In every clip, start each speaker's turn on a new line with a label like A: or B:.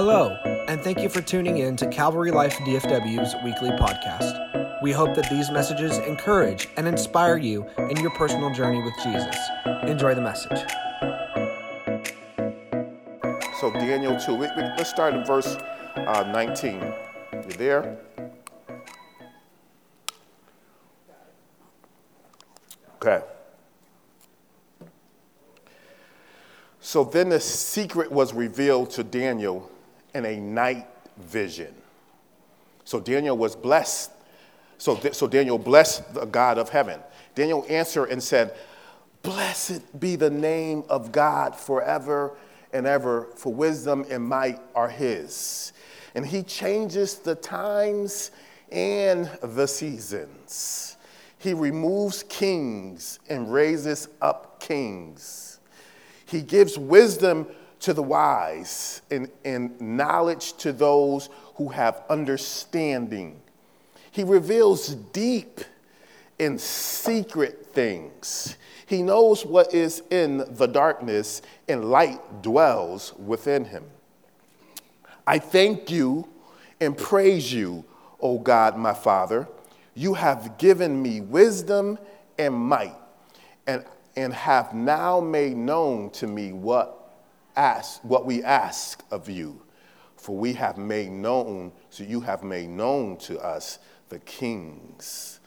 A: Hello, and thank you for tuning in to Calvary Life DFW's weekly podcast. We hope that these messages encourage and inspire you in your personal journey with Jesus. Enjoy the message.
B: So, Daniel 2, we, we, let's start in verse uh, 19. You there? Okay. So then the secret was revealed to Daniel in a night vision. So Daniel was blessed. So, so Daniel blessed the God of heaven. Daniel answered and said, Blessed be the name of God forever and ever, for wisdom and might are his. And he changes the times and the seasons. He removes kings and raises up kings. He gives wisdom to the wise and, and knowledge to those who have understanding. He reveals deep and secret things. He knows what is in the darkness, and light dwells within him. I thank you and praise you, O God, my Father. You have given me wisdom and might, and, and have now made known to me what ask what we ask of you. For we have made known, so you have made known to us the king's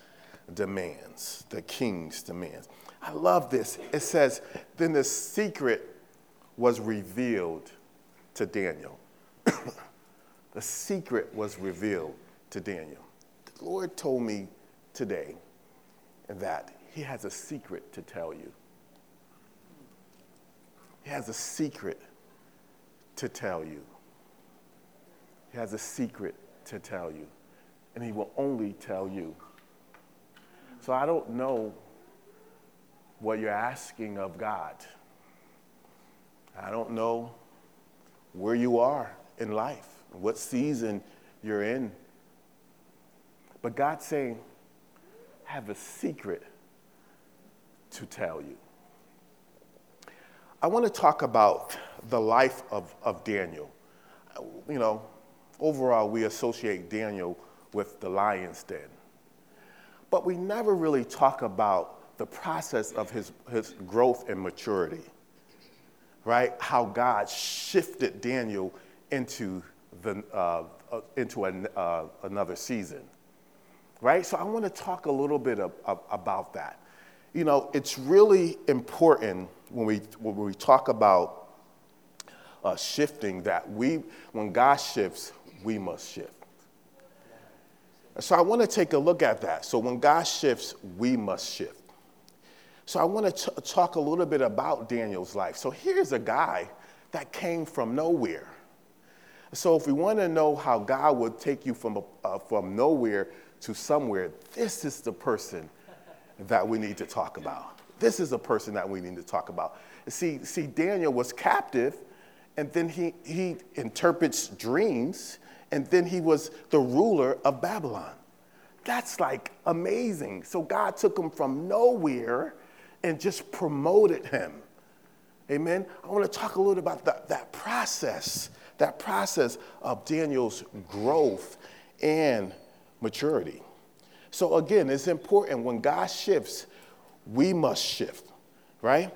B: demands. The king's demands. I love this. It says, then the secret was revealed to Daniel. the secret was revealed to Daniel. The Lord told me today that He has a secret to tell you. He has a secret to tell you. He has a secret to tell you, and He will only tell you. So I don't know what you're asking of God. I don't know where you are in life, what season you're in. But God's saying, I have a secret to tell you. I want to talk about the life of, of Daniel. You know, overall, we associate Daniel with the lion's den. But we never really talk about the process of his, his growth and maturity, right? How God shifted Daniel into, the, uh, uh, into an, uh, another season, right? So I want to talk a little bit of, of, about that. You know, it's really important when we, when we talk about uh, shifting that we, when God shifts, we must shift. So I want to take a look at that. So when God shifts, we must shift. So I want to talk a little bit about Daniel's life. So here's a guy that came from nowhere. So if we want to know how God would take you from, uh, from nowhere to somewhere, this is the person that we need to talk about. This is a person that we need to talk about. See, see Daniel was captive, and then he, he interprets dreams, and then he was the ruler of Babylon. That's like amazing. So God took him from nowhere and just promoted him. Amen. I want to talk a little about that, that process, that process of Daniel's growth and maturity. So again, it's important when God shifts, we must shift, right?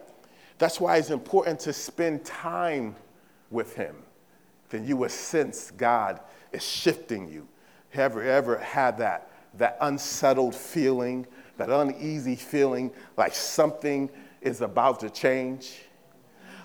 B: That's why it's important to spend time with Him. Then you will sense God is shifting you. Ever, ever had that, that unsettled feeling, that uneasy feeling like something is about to change?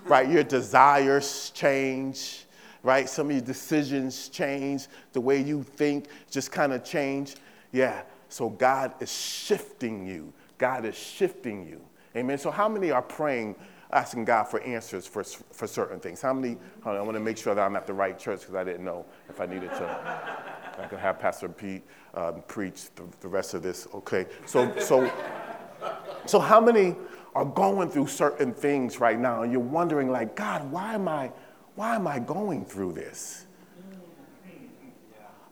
B: Right? Your desires change, right? Some of your decisions change, the way you think just kind of change. Yeah, so God is shifting you. God is shifting you. Amen. So, how many are praying, asking God for answers for, for certain things? How many? I want to make sure that I'm at the right church because I didn't know if I needed to. I could have Pastor Pete um, preach the, the rest of this. Okay. So, so, so, how many are going through certain things right now and you're wondering, like, God, why am I, why am I going through this?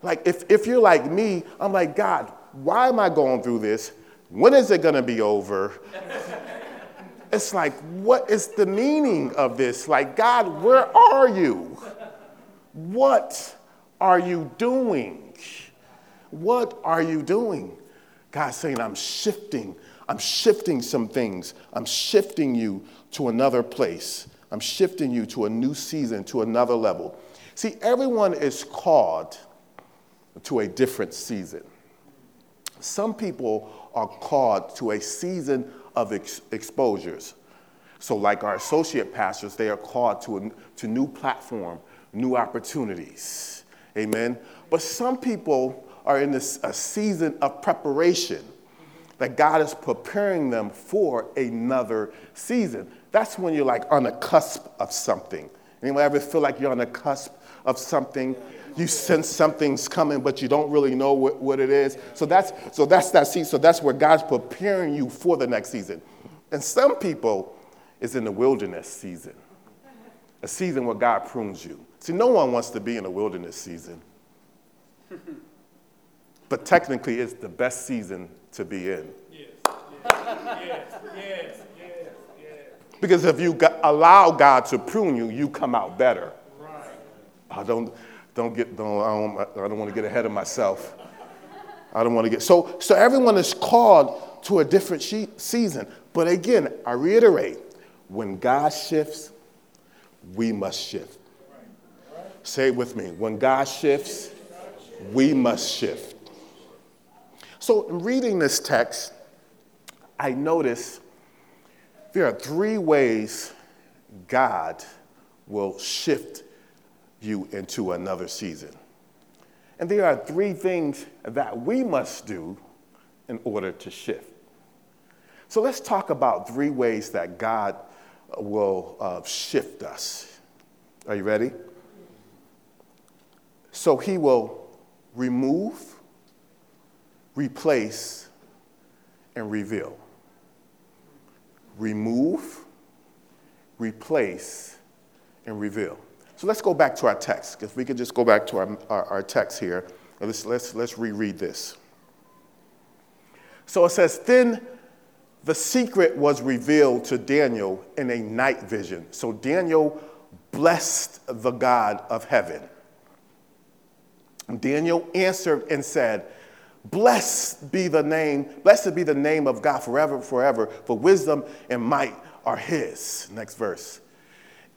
B: Like, if, if you're like me, I'm like, God, why am I going through this? When is it going to be over? It's like, what is the meaning of this? Like, God, where are you? What are you doing? What are you doing? God's saying, I'm shifting. I'm shifting some things. I'm shifting you to another place. I'm shifting you to a new season, to another level. See, everyone is called to a different season. Some people are called to a season of ex- exposures. So, like our associate pastors, they are called to a to new platform, new opportunities. Amen. But some people are in this, a season of preparation that God is preparing them for another season. That's when you're like on the cusp of something. Anyone ever feel like you're on the cusp of something? You sense something's coming, but you don't really know what, what it is. So that's so that's that season. So that's where God's preparing you for the next season. And some people is in the wilderness season, a season where God prunes you. See, no one wants to be in a wilderness season. But technically, it's the best season to be in. Yes, yes, yes, yes, yes. Because if you allow God to prune you, you come out better. Right. I don't, don't get, don't, I don't, I don't want to get ahead of myself. I don't want to get, so, so everyone is called to a different she- season. But again, I reiterate, when God shifts, we must shift. Say it with me. When God shifts, we must shift. So, in reading this text, I notice there are three ways God will shift you into another season. And there are three things that we must do in order to shift. So let's talk about three ways that God will uh, shift us. Are you ready? So he will remove, replace, and reveal. Remove, replace, and reveal. So let's go back to our text. If we could just go back to our, our, our text here, let's, let's, let's reread this. So it says, Then the secret was revealed to Daniel in a night vision. So Daniel blessed the God of heaven. Daniel answered and said, Blessed be the name, blessed be the name of God forever, forever, for wisdom and might are his. Next verse.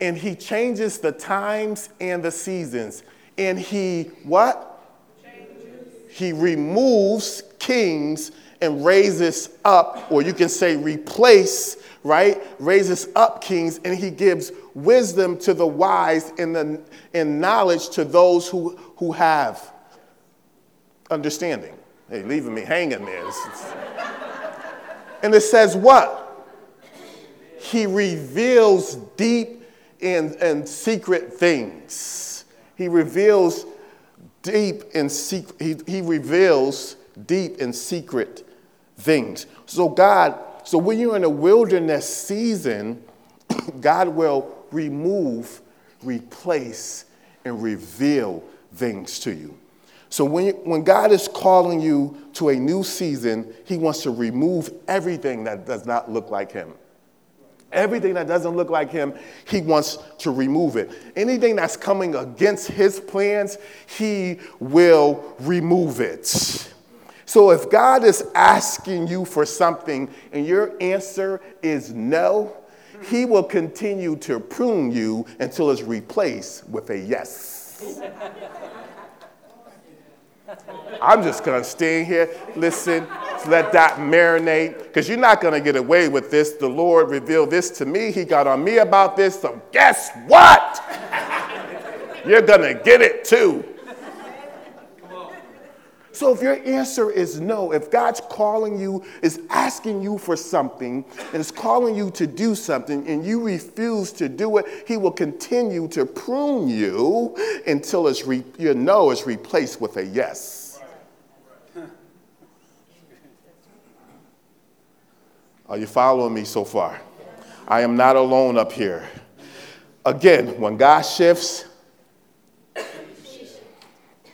B: And he changes the times and the seasons. And he what? Changes. He removes kings and raises up, or you can say replace, right? Raises up kings, and he gives wisdom to the wise and, the, and knowledge to those who, who have understanding. Hey, leaving me hanging there. and it says what? He reveals deep and, secret things. He reveals deep and secret, he, he reveals deep and secret things. So, God, so when you're in a wilderness season, God will remove, replace, and reveal things to you. So when, you, when God is calling you to a new season, He wants to remove everything that does not look like Him. Everything that doesn't look like Him, He wants to remove it. Anything that's coming against His plans, He will remove it. So if God is asking you for something and your answer is no, He will continue to prune you until it's replaced with a yes. I'm just to stay here, listen, let that marinate, because you're not going to get away with this. The Lord revealed this to me. He got on me about this. So guess what? you're going to get it too. So if your answer is no, if God's calling you, is asking you for something, and is calling you to do something, and you refuse to do it, He will continue to prune you until it's re- your no is replaced with a yes. Are you following me so far? I am not alone up here. Again, when God shifts,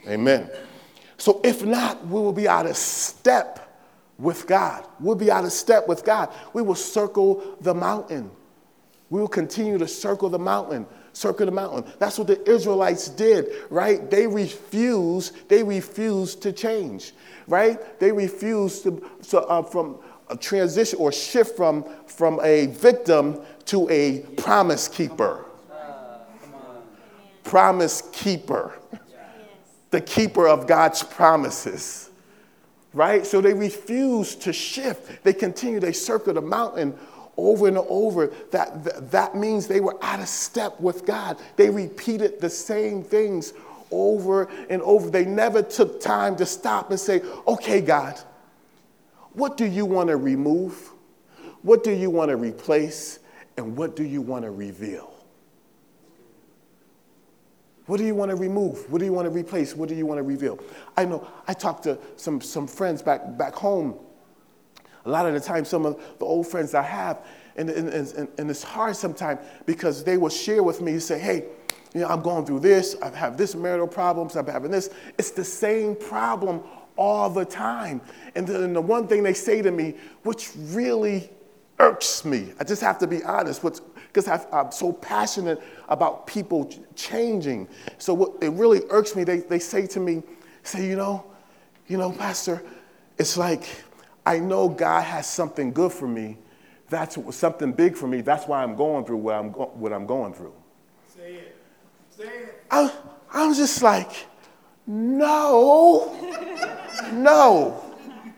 B: amen. So if not, we will be out of step with God. We'll be out of step with God. We will circle the mountain. We will continue to circle the mountain. circle the mountain. That's what the Israelites did, right? They refused, they refused to change, right? They refused to, to uh, from transition or shift from, from a victim to a promise keeper. Promise keeper. The keeper of God's promises. Right? So they refused to shift. They continue, they circle the mountain over and over. That, that means they were out of step with God. They repeated the same things over and over. They never took time to stop and say, okay, God, what do you want to remove? What do you want to replace? And what do you want to reveal? What do you want to remove? What do you want to replace? What do you want to reveal? I know I talked to some, some friends back, back home. A lot of the time, some of the old friends I have, and, and, and, and it's hard sometimes because they will share with me, say, hey, you know, I'm going through this, I have this marital problems, I'm having this. It's the same problem all the time. And then the one thing they say to me, which really irks me, I just have to be honest, because I'm so passionate about people changing. So what it really irks me, they, they say to me, say, you know, you know, Pastor, it's like I know God has something good for me. That's something big for me. That's why I'm going through what I'm, go- what I'm going through. Say it. Say it. I, I'm just like, no, no,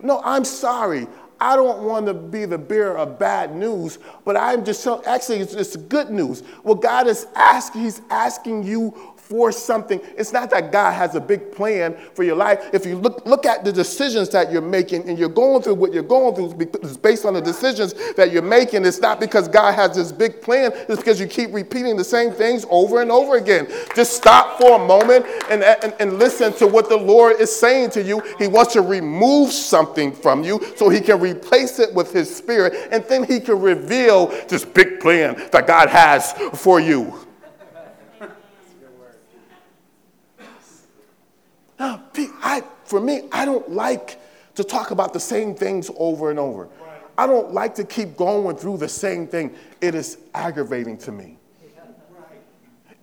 B: no, I'm sorry. I don't want to be the bearer of bad news, but I'm just so, actually, it's, it's good news. What God is asking, He's asking you for something. It's not that God has a big plan for your life. If you look, look at the decisions that you're making and you're going through what you're going through, it's based on the decisions that you're making. It's not because God has this big plan, it's because you keep repeating the same things over and over again. Just stop for a moment and, and, and listen to what the Lord is saying to you. He wants to remove something from you so he can replace it with his spirit, and then he can reveal this big plan that God has for you. Ah, now, I, for me, I don't like to talk about the same things over and over. Right. I don't like to keep going through the same thing. It is aggravating to me. Right.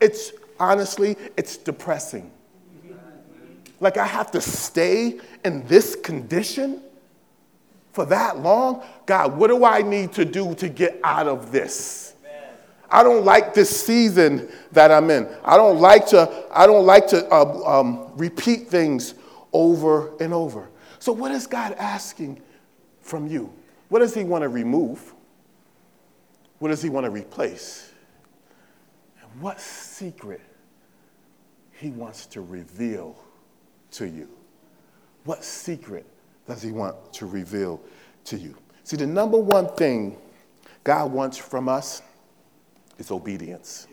B: It's honestly, it's depressing. Like I have to stay in this condition for that long? God, what do I need to do to get out of this? I don't like this season that I'm in. I don't like to, I don't like to uh, um, repeat things over and over. So, what is God asking from you? What does He want to remove? What does He want to replace? And what secret He wants to reveal to you? What secret does He want to reveal to you? See, the number one thing God wants from us is obedience.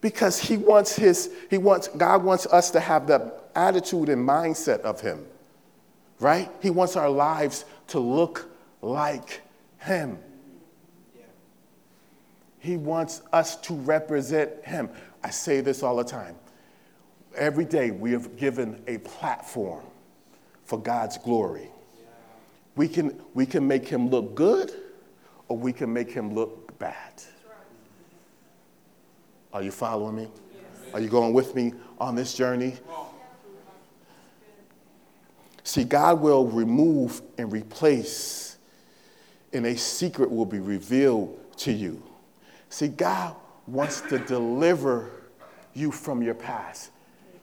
B: Because he wants his, he wants, God wants us to have the attitude and mindset of him, right? He wants our lives to look like him. He wants us to represent him. I say this all the time. Every day we have given a platform for God's glory. We can, we can make him look good or we can make him look bad. Are you following me? Are you going with me on this journey? See, God will remove and replace, and a secret will be revealed to you. See, God wants to deliver you from your past.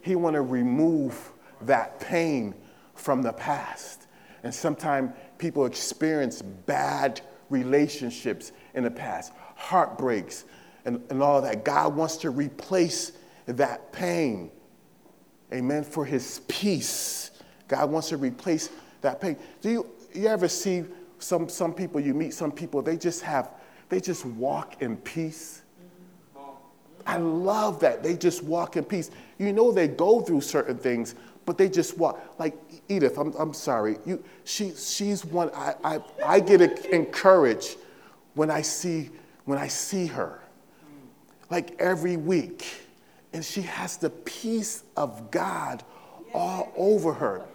B: He want to remove that pain from the past. And sometimes people experience bad relationships in the past, heartbreaks, and, and all that. God wants to replace that pain. Amen. For his peace. God wants to replace that pain. Do you, you ever see some, some people, you meet some people, they just have, they just walk in peace? I love that. They just walk in peace. You know, they go through certain things, but they just walk. Like Edith, I'm, I'm sorry. You, she, she's one, I, I, I get encouraged when I, see, when I see her, like every week. And she has the peace of God all over her.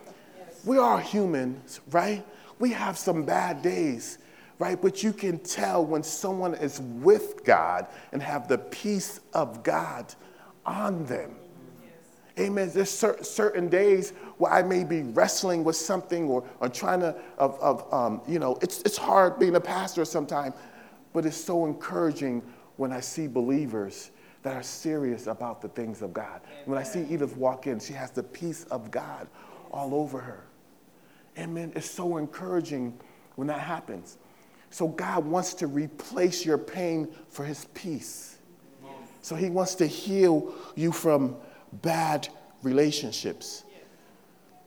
B: We are humans, right? We have some bad days, right? But you can tell when someone is with God and have the peace of God on them. Amen. There's cer- certain days where I may be wrestling with something or, or trying to, of, of um, you know, it's, it's hard being a pastor sometimes, but it's so encouraging when I see believers that are serious about the things of God. When I see Edith walk in, she has the peace of God all over her. Amen. It's so encouraging when that happens. So God wants to replace your pain for his peace. So he wants to heal you from bad relationships.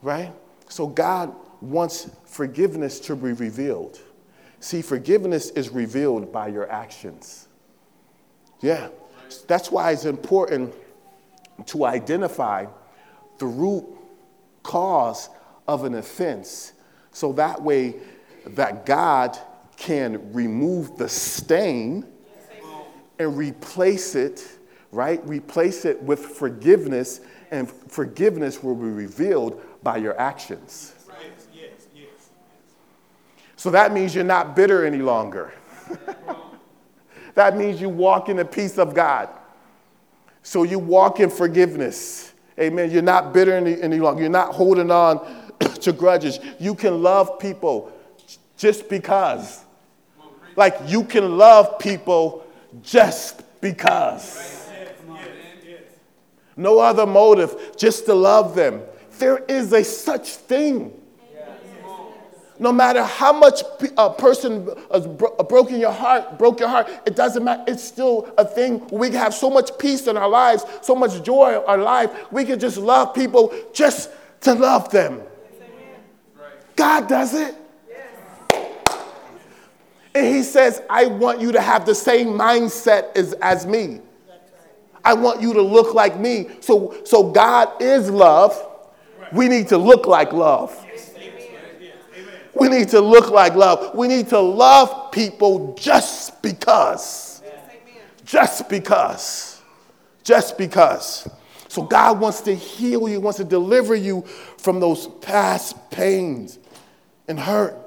B: Right? So God wants forgiveness to be revealed. See, forgiveness is revealed by your actions. Yeah. That's why it's important to identify the root cause of an offense so that way that God can remove the stain and replace it, right? Replace it with forgiveness, and forgiveness will be revealed by your actions. So that means you're not bitter any longer. that means you walk in the peace of God. So you walk in forgiveness. Amen. You're not bitter any, any longer. You're not holding on to grudges. You can love people just because. Like you can love people just because. No other motive, just to love them. There is a such thing. No matter how much a person has broken your heart, broke your heart, it doesn't matter. It's still a thing. We have so much peace in our lives, so much joy in our life. We can just love people just to love them. God does it. And he says, I want you to have the same mindset as, as me. I want you to look like me. So, so God is love. We need to look like love. We need to look like love. We need to love people just because. Just because. Just because. So God wants to heal you, wants to deliver you from those past pains and hurt.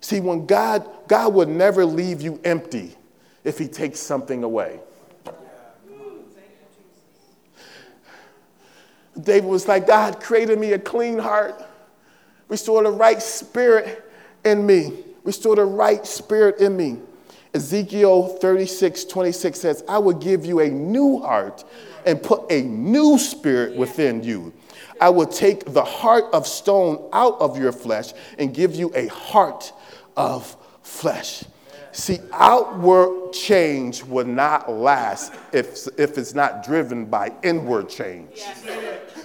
B: See, when God, God would never leave you empty if He takes something away. David was like, God created me a clean heart, restore the right spirit in me, restore the right spirit in me. Ezekiel 36, 26 says, I will give you a new heart and put a new spirit within you. I will take the heart of stone out of your flesh and give you a heart of flesh. See, outward change will not last if, if it's not driven by inward change.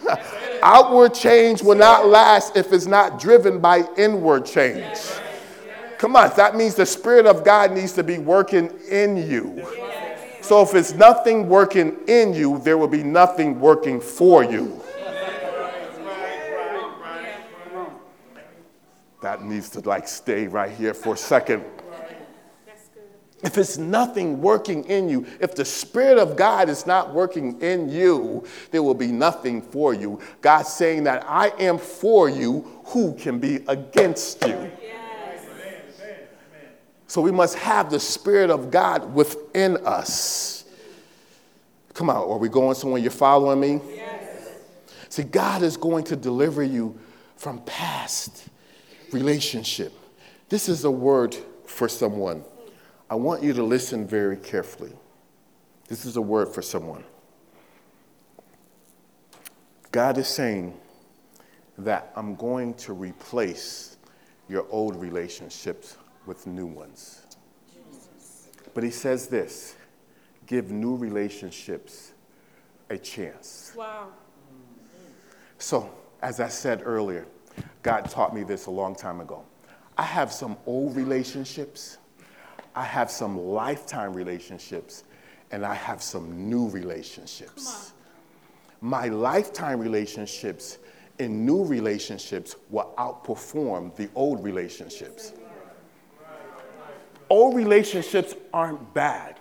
B: outward change will not last if it's not driven by inward change. Come on, that means the Spirit of God needs to be working in you. So if it's nothing working in you, there will be nothing working for you. That needs to like stay right here for a second. If it's nothing working in you, if the Spirit of God is not working in you, there will be nothing for you. God's saying that I am for you, who can be against you? So we must have the Spirit of God within us. Come on, are we going somewhere? You're following me? Yes. See, God is going to deliver you from past relationship. This is a word for someone. I want you to listen very carefully. This is a word for someone. God is saying that I'm going to replace your old relationships with new ones. But he says this give new relationships a chance. Wow. So, as I said earlier, God taught me this a long time ago. I have some old relationships, I have some lifetime relationships, and I have some new relationships. My lifetime relationships and new relationships will outperform the old relationships. Old relationships aren't bad.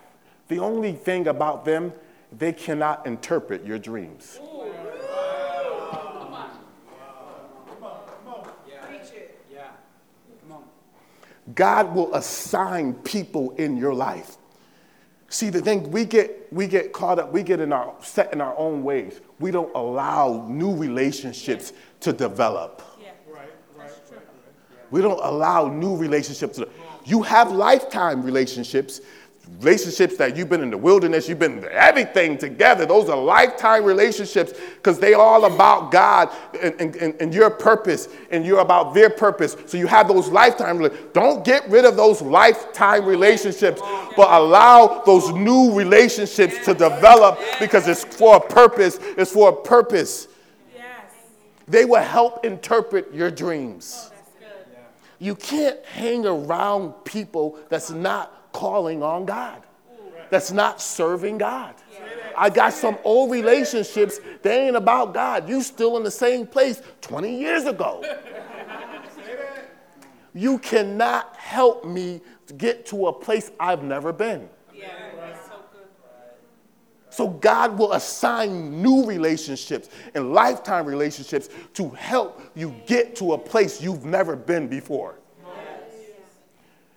B: The only thing about them, they cannot interpret your dreams. God will assign people in your life. See, the thing we get we get caught up, we get in our set in our own ways. We don't allow new relationships to develop.
C: Yeah.
D: Right, right, right.
B: We don't allow new relationships. To, you have lifetime relationships, relationships that you've been in the wilderness, you've been everything together. Those are lifetime relationships because they all about God and, and, and, your purpose, and you're about their purpose. So you have those lifetime. Don't get rid of those lifetime relationships, but allow those new relationships to develop because it's for a purpose. It's for a purpose.
C: Yes.
B: They will help interpret your dreams.
C: Oh,
B: you can't hang around people that's not calling on God, that's not serving God. I got some old relationships, they ain't about God. You still in the same place 20 years ago. You cannot help me get to a place I've never been.
C: So.
B: God will assign new relationships and lifetime relationships to help you get to a place you've never been before.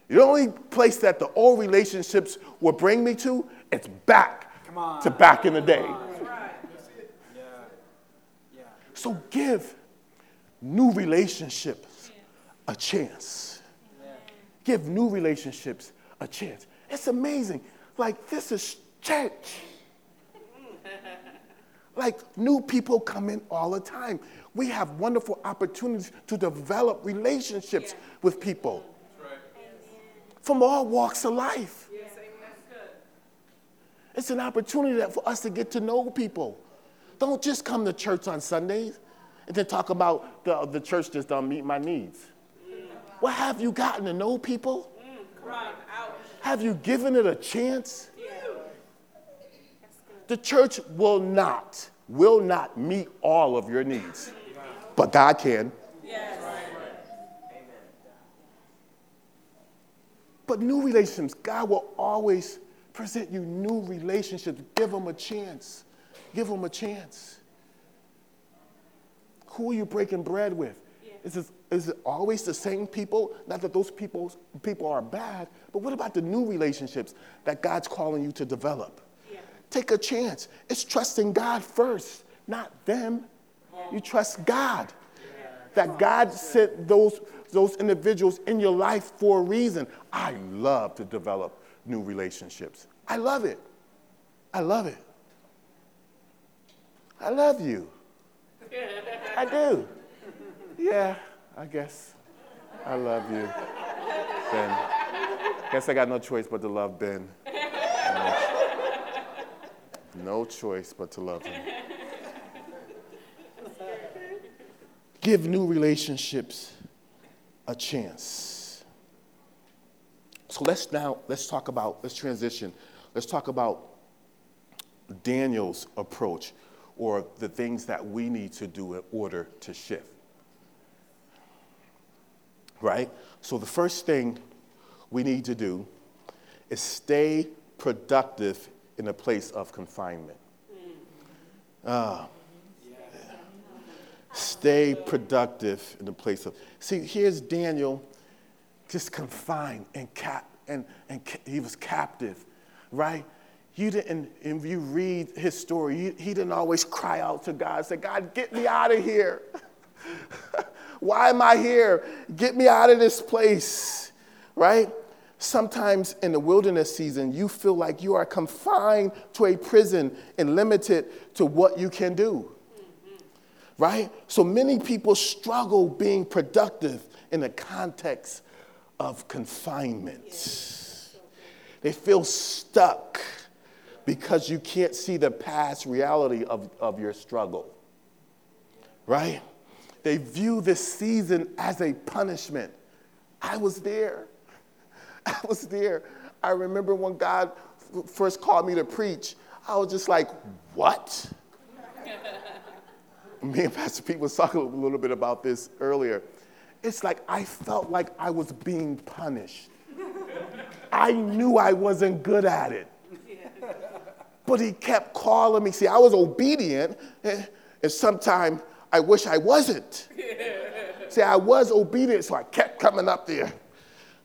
B: The only place that the old relationships will bring me to, it's back to back in the day. So give new relationships a chance. Give new relationships a chance. It's amazing. Like, this is church. Like, new people come in all the time. We have wonderful opportunities to develop relationships with people from all walks of life.
C: Yes, that's good.
B: It's an opportunity that for us to get to know people. Don't just come to church on Sundays and then talk about the, the church just don't meet my needs. What have you gotten to know people?
C: Mm, ouch.
B: Have you given it a chance? The church will not, will not meet all of your needs, but God can.
C: Yes.
B: But new relationships, God will always present you new relationships. Give them a chance. Give them a chance. Who are you breaking bread with? Is, it, is it always the same people? Not that those people, people are bad, but what about the new relationships that God's calling you to develop? Take a chance. It's trusting God first, not them. You trust God. That God sent those, those individuals in your life for a reason. I love to develop new relationships. I love it. I love it. I love you. I do. Yeah, I guess. I love you. Ben. Guess I got no choice but to love Ben. No choice but to love him. Give new relationships a chance. So let's now let's talk about let's transition. Let's talk about Daniel's approach or the things that we need to do in order to shift. Right? So the first thing we need to do is stay productive in a place of confinement. Ah. Stay productive in the place of. See, here's Daniel, just confined and cap, and, and ca- he was captive, right? You didn't, if you read his story, he, he didn't always cry out to God, say, God, get me out of here. Why am I here? Get me out of this place, right? Sometimes in the wilderness season, you feel like you are confined to a prison and limited to what you can do, right? So many people struggle being productive in the context of confinement. They feel stuck because you can't see the past reality of, of your struggle, right? They view this season as a punishment. I was there. I was there. I remember when God first called me to preach, I was just like, what? me and Pastor Pete was talking a little bit about this earlier. It's like I felt like I was being punished. I knew I wasn't good at it. But he kept calling me. See, I was obedient, eh, and sometimes I wish I wasn't. See, I was obedient, so I kept coming up there.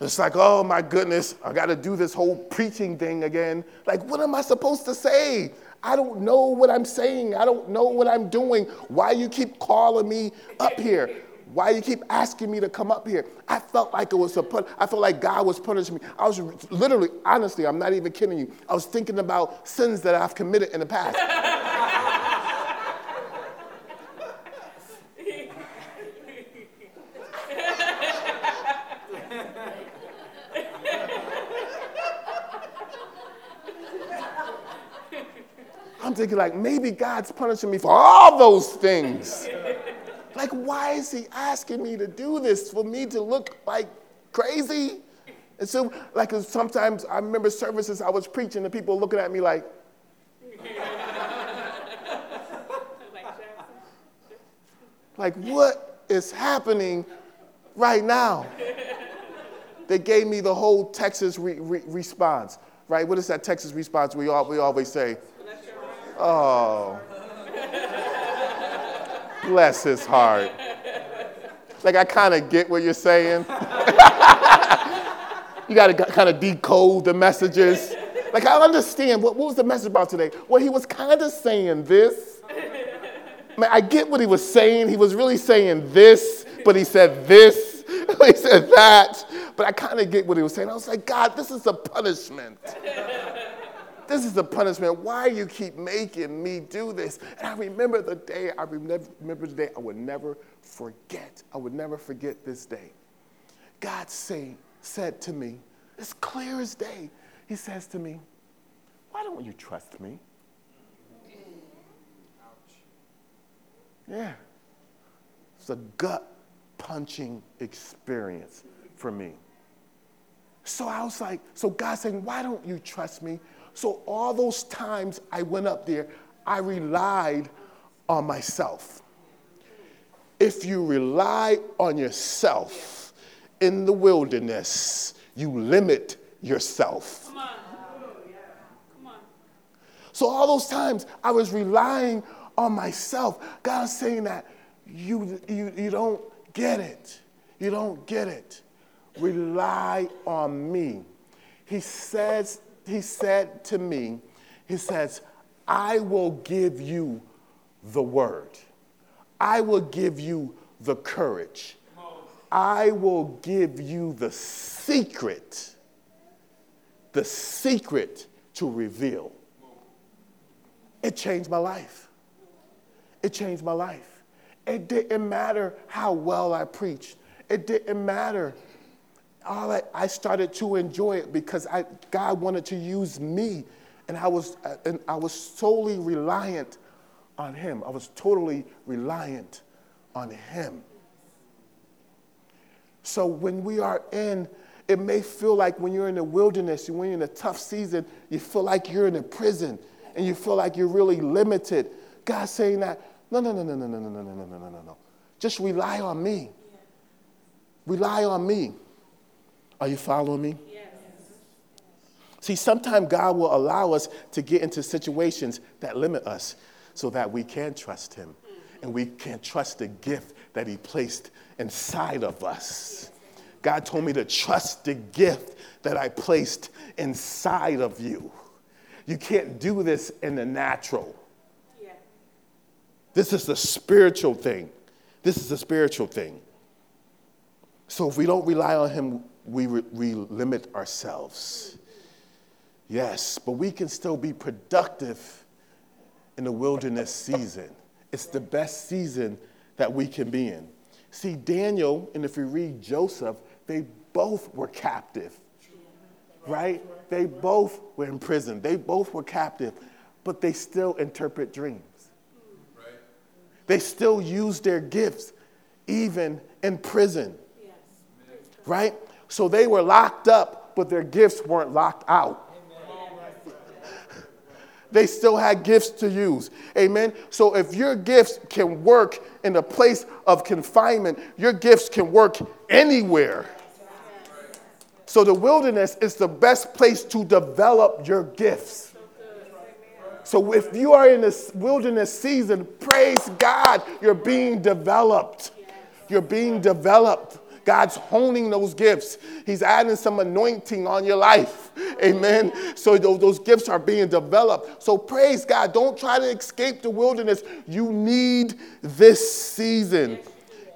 B: It's like, oh my goodness, I got to do this whole preaching thing again. Like, what am I supposed to say? I don't know what I'm saying. I don't know what I'm doing. Why you keep calling me up here? Why you keep asking me to come up here? I felt like it was a put. I felt like God was punishing me. I was literally, honestly, I'm not even kidding you. I was thinking about sins that I've committed in the past. I'm thinking like maybe God's punishing me for all those things. like why is he asking me to do this for me to look like crazy? And so like sometimes I remember services I was preaching and people looking at me like like what is happening right now? They gave me the whole Texas re- re- response, right? What is that Texas response we, all, we always say? Oh. Bless his heart. Like, I kind of get what you're saying. you got to kind of decode the messages. Like, I understand. What, what was the message about today? Well, he was kind of saying this. Man, I get what he was saying. He was really saying this, but he said this, he said that. But I kind of get what he was saying. I was like, God, this is a punishment. This is a punishment. Why you keep making me do this? And I remember the day, I remember the day I would never forget. I would never forget this day. God say, said to me, it's clear as day. He says to me, Why don't you trust me? Yeah. It's a gut punching experience for me. So I was like, so God saying, Why don't you trust me? So all those times I went up there, I relied on myself. If you rely on yourself in the wilderness, you limit yourself. Come on. Come on. So all those times I was relying on myself. God's saying that you, you, you don't get it. You don't get it. Rely on me. He says he said to me, He says, I will give you the word. I will give you the courage. I will give you the secret, the secret to reveal. It changed my life. It changed my life. It didn't matter how well I preached. It didn't matter all I, I started to enjoy it because I, God wanted to use me, and I was and I was solely reliant on Him. I was totally reliant on Him. So when we are in, it may feel like when you're in the wilderness, when you're in a tough season, you feel like you're in a prison and you feel like you're really limited. God's saying that, no, no, no, no, no, no, no, no, no, no, no, no, no. Just rely on me. Rely on me. Are you following me? Yes. See, sometimes God will allow us to get into situations that limit us so that we can trust Him and we can trust the gift that He placed inside of us. God told me to trust the gift that I placed inside of you. You can't do this in the natural. Yeah. This is a spiritual thing. This is a spiritual thing. So if we don't rely on Him we, re- we limit ourselves. Yes, but we can still be productive in the wilderness season. It's the best season that we can be in. See, Daniel, and if you read Joseph, they both were captive, right? They both were in prison. They both were captive, but they still interpret dreams. They still use their gifts, even in prison, right? So they were locked up, but their gifts weren't locked out. they still had gifts to use. Amen. So if your gifts can work in a place of confinement, your gifts can work anywhere. So the wilderness is the best place to develop your gifts. So if you are in this wilderness season, praise God, you're being developed. You're being developed. God's honing those gifts. He's adding some anointing on your life. Amen. So those, those gifts are being developed. So praise God. Don't try to escape the wilderness. You need this season.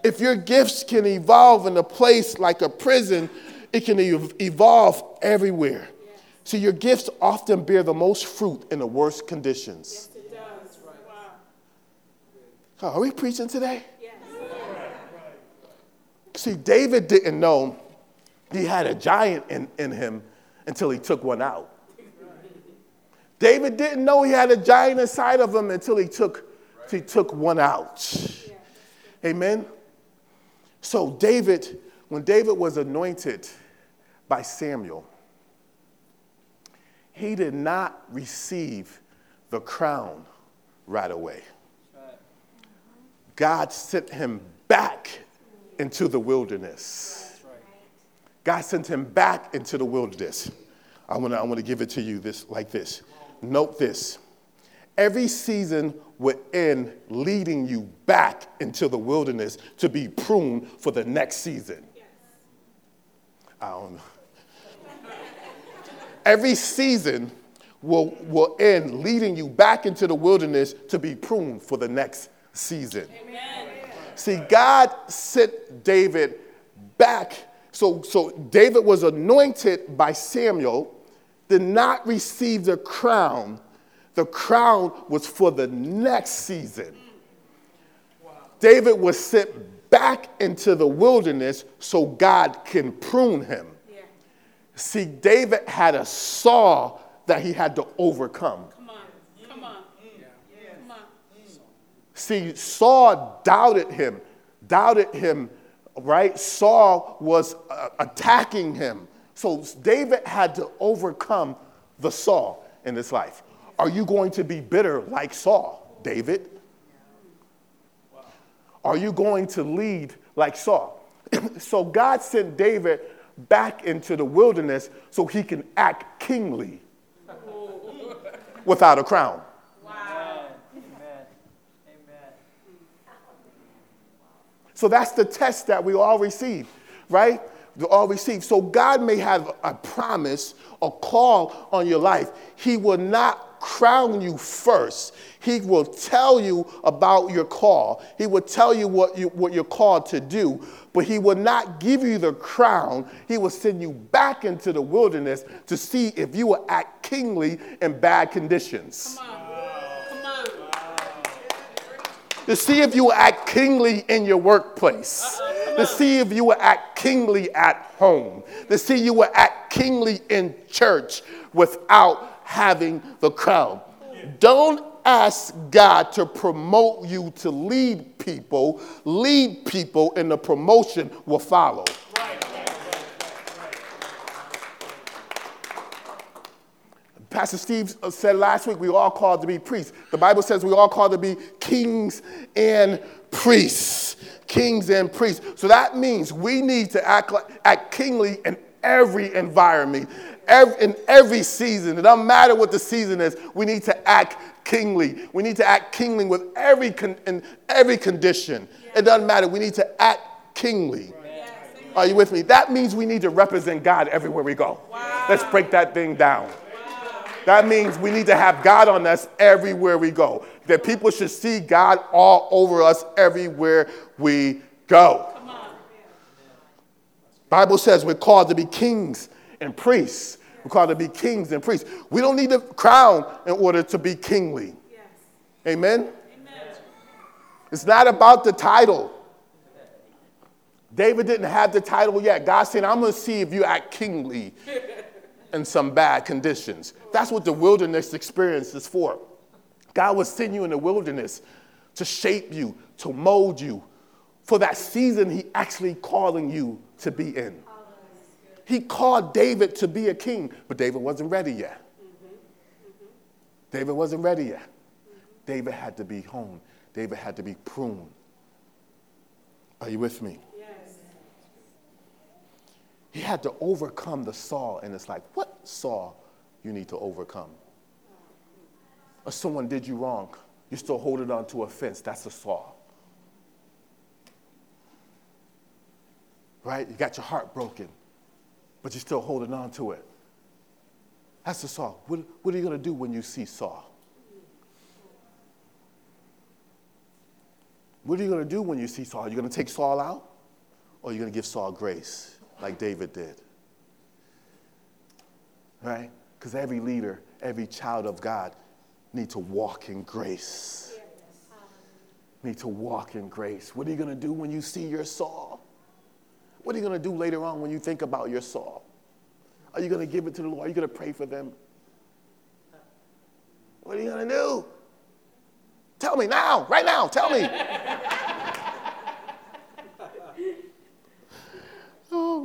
B: If your gifts can evolve in a place like a prison, it can evolve everywhere. See, your gifts often bear the most fruit in the worst conditions.
C: It does. Wow.
B: Are we preaching today? See, David didn't know he had a giant in, in him until he took one out. David didn't know he had a giant inside of him until he took, he took one out. Amen. So, David, when David was anointed by Samuel, he did not receive the crown right away. God sent him back into the wilderness. God sent him back into the wilderness. I want to I wanna give it to you this like this. Note this. Every season will end leading you back into the wilderness to be pruned for the next season. I don't know. Every season will, will end leading you back into the wilderness to be pruned for the next season. See, God sent David back. So, so David was anointed by Samuel, did not receive the crown. The crown was for the next season. David was sent back into the wilderness so God can prune him. See, David had a Saul that he had to overcome.
C: Come on. Come on. Come on.
B: See, Saul doubted him, doubted him, right? Saul was uh, attacking him. So David had to overcome the Saul in his life. Are you going to be bitter like Saul, David? Are you going to lead like Saul? so God sent David back into the wilderness so he can act kingly without a crown. So that's the test that we all receive, right? We all receive. So God may have a promise, a call on your life. He will not crown you first. He will tell you about your call. He will tell you what, you what you're called to do, but he will not give you the crown. He will send you back into the wilderness to see if you will act kingly in bad conditions.
C: Come on.
B: To see if you will act kingly in your workplace, to see if you will act kingly at home, to see you will act kingly in church without having the crown. Don't ask God to promote you to lead people. Lead people, and the promotion will follow. Pastor Steve uh, said last week, we all called to be priests. The Bible says we all called to be kings and priests. Kings and priests. So that means we need to act, like, act kingly in every environment, every, in every season. It doesn't matter what the season is, we need to act kingly. We need to act kingly with every, con, in every condition. It doesn't matter. We need to act kingly. Are you with me? That means we need to represent God everywhere we go. Let's break that thing down. That means we need to have God on us everywhere we go. That people should see God all over us everywhere we go. Bible says we're called to be kings and priests. We're called to be kings and priests. We don't need a crown in order to be kingly. Amen? It's not about the title. David didn't have the title yet. God said, I'm going to see if you act kingly in some bad conditions. That's what the wilderness experience is for. God will send you in the wilderness to shape you, to mold you for that season He actually calling you to be in. He called David to be a king, but David wasn't ready yet. David wasn't ready yet. David had to be honed. David had to be pruned. Are you with me? He had to overcome the Saul, and it's like, what Saul you need to overcome? Or someone did you wrong, you're still holding on to offense. That's a Saul. right? You got your heart broken, but you're still holding on to it. That's the Saul. What, what are you going to do when you see Saul? What are you going to do when you see Saul? Are you going to take Saul out? Or are you going to give Saul grace like David did? Right? Because every leader, every child of God need to walk in grace. Need to walk in grace. What are you going to do when you see your Saul? What are you going to do later on when you think about your Saul? Are you going to give it to the Lord? Are you going to pray for them? What are you going to do? Tell me now, right now, tell me.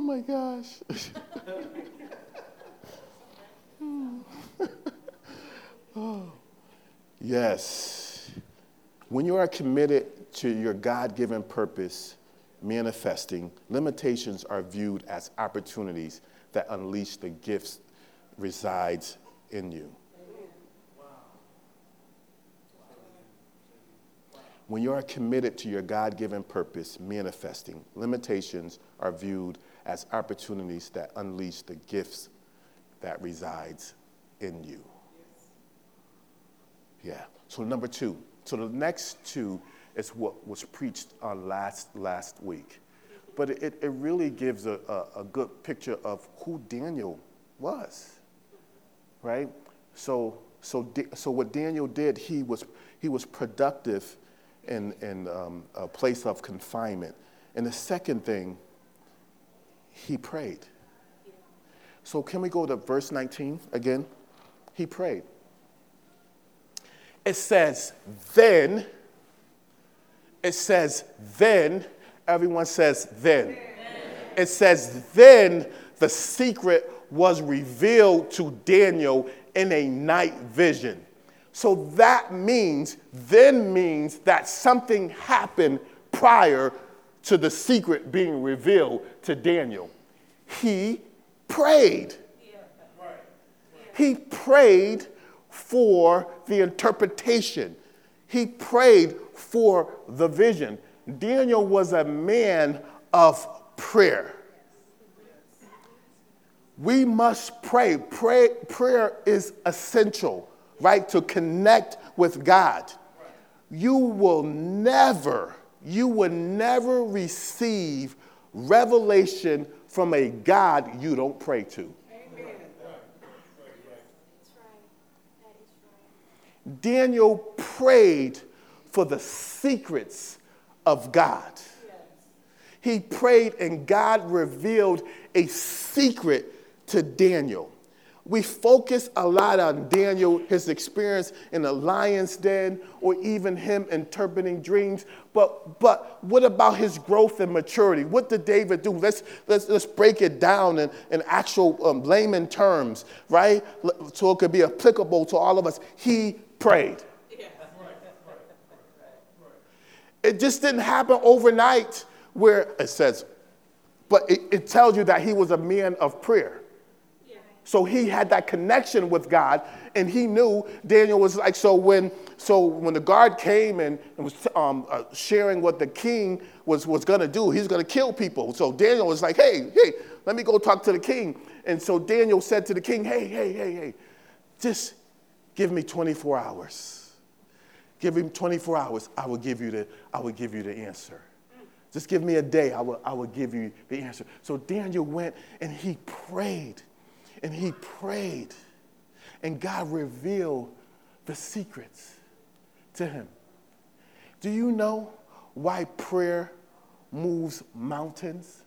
B: My gosh. Hmm. oh. Yes. When you are committed to your God given purpose manifesting, limitations are viewed as opportunities that unleash the gifts resides in you. When you are committed to your God given purpose manifesting, limitations are viewed as opportunities that unleash the gifts that resides in you. Yeah. So number two. So the next two is what was preached on last last week. But it, it really gives a, a, a good picture of who Daniel was. Right? So so so what Daniel did, he was he was productive in, in um, a place of confinement. And the second thing, he prayed. So, can we go to verse 19 again? He prayed. It says, then, it says, then, everyone says, then. It says, then the secret was revealed to Daniel in a night vision. So that means, then means that something happened prior to the secret being revealed to Daniel. He prayed. He prayed for the interpretation. He prayed for the vision. Daniel was a man of prayer. We must pray. pray prayer is essential right? To connect with God. You will never, you will never receive revelation from a God you don't pray to. Daniel prayed for the secrets of God. He prayed, and God revealed a secret to Daniel. We focus a lot on Daniel, his experience in the lion's den, or even him interpreting dreams. But, but what about his growth and maturity? What did David do? Let's, let's, let's break it down in, in actual um, layman terms, right? So it could be applicable to all of us. He prayed. It just didn't happen overnight where it says, but it, it tells you that he was a man of prayer. So he had that connection with God, and he knew Daniel was like. So when so when the guard came and, and was um, uh, sharing what the king was was to do, he's to kill people. So Daniel was like, "Hey, hey, let me go talk to the king." And so Daniel said to the king, "Hey, hey, hey, hey, just give me 24 hours. Give him 24 hours. I will give you the I will give you the answer." Just give me a day, I will, I will give you the answer. So Daniel went and he prayed and he prayed, and God revealed the secrets to him. Do you know why prayer moves mountains?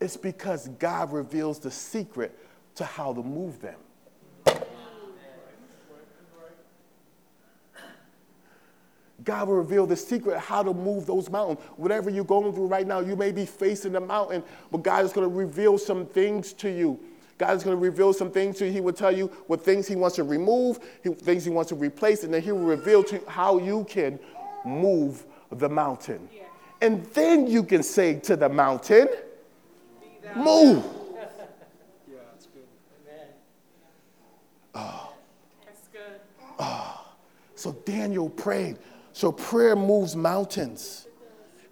B: It's because God reveals the secret to how to move them. God will reveal the secret how to move those mountains. Whatever you're going through right now, you may be facing a mountain, but God is going to reveal some things to you God is going to reveal some things to you. He will tell you what things He wants to remove, things He wants to replace, and then He will reveal to you how you can move the mountain. And then you can say to the mountain, Move. yeah, that's good. Amen. Oh. That's good. Oh. So Daniel prayed. So prayer moves mountains.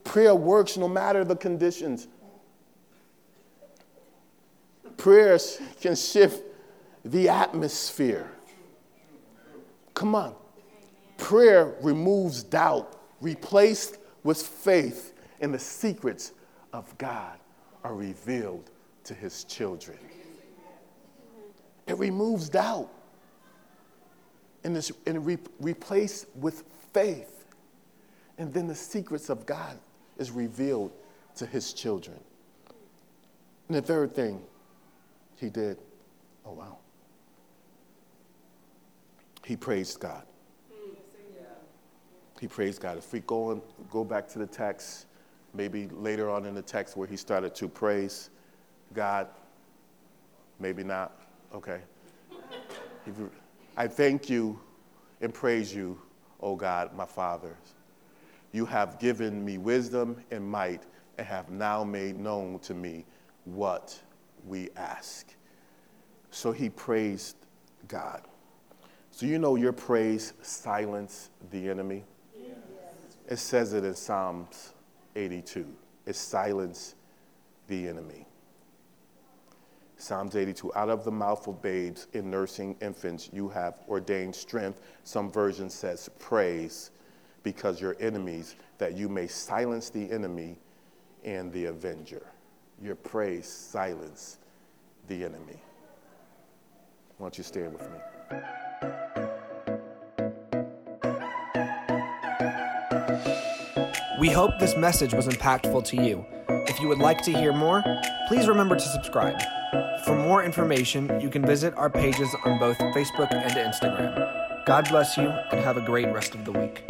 B: Prayer works no matter the conditions. Prayers can shift the atmosphere. Come on. Prayer removes doubt, replaced with faith, and the secrets of God are revealed to his children. It removes doubt and is and re- replaced with faith. And then the secrets of God is revealed to his children. And the third thing he did, oh wow, he praised God. He praised God. If we go, and go back to the text, maybe later on in the text where he started to praise God, maybe not, okay. I thank you and praise you, O God, my Father. You have given me wisdom and might and have now made known to me what we ask. So he praised God. So you know your praise silence the enemy? Yes. It says it in Psalms 82. It silence the enemy. Psalms 82 Out of the mouth of babes in nursing infants, you have ordained strength. Some version says praise because your enemies, that you may silence the enemy and the avenger. Your praise silence the enemy. Why don't you stand with me?
A: We hope this message was impactful to you. If you would like to hear more, please remember to subscribe. For more information, you can visit our pages on both Facebook and Instagram. God bless you and have a great rest of the week.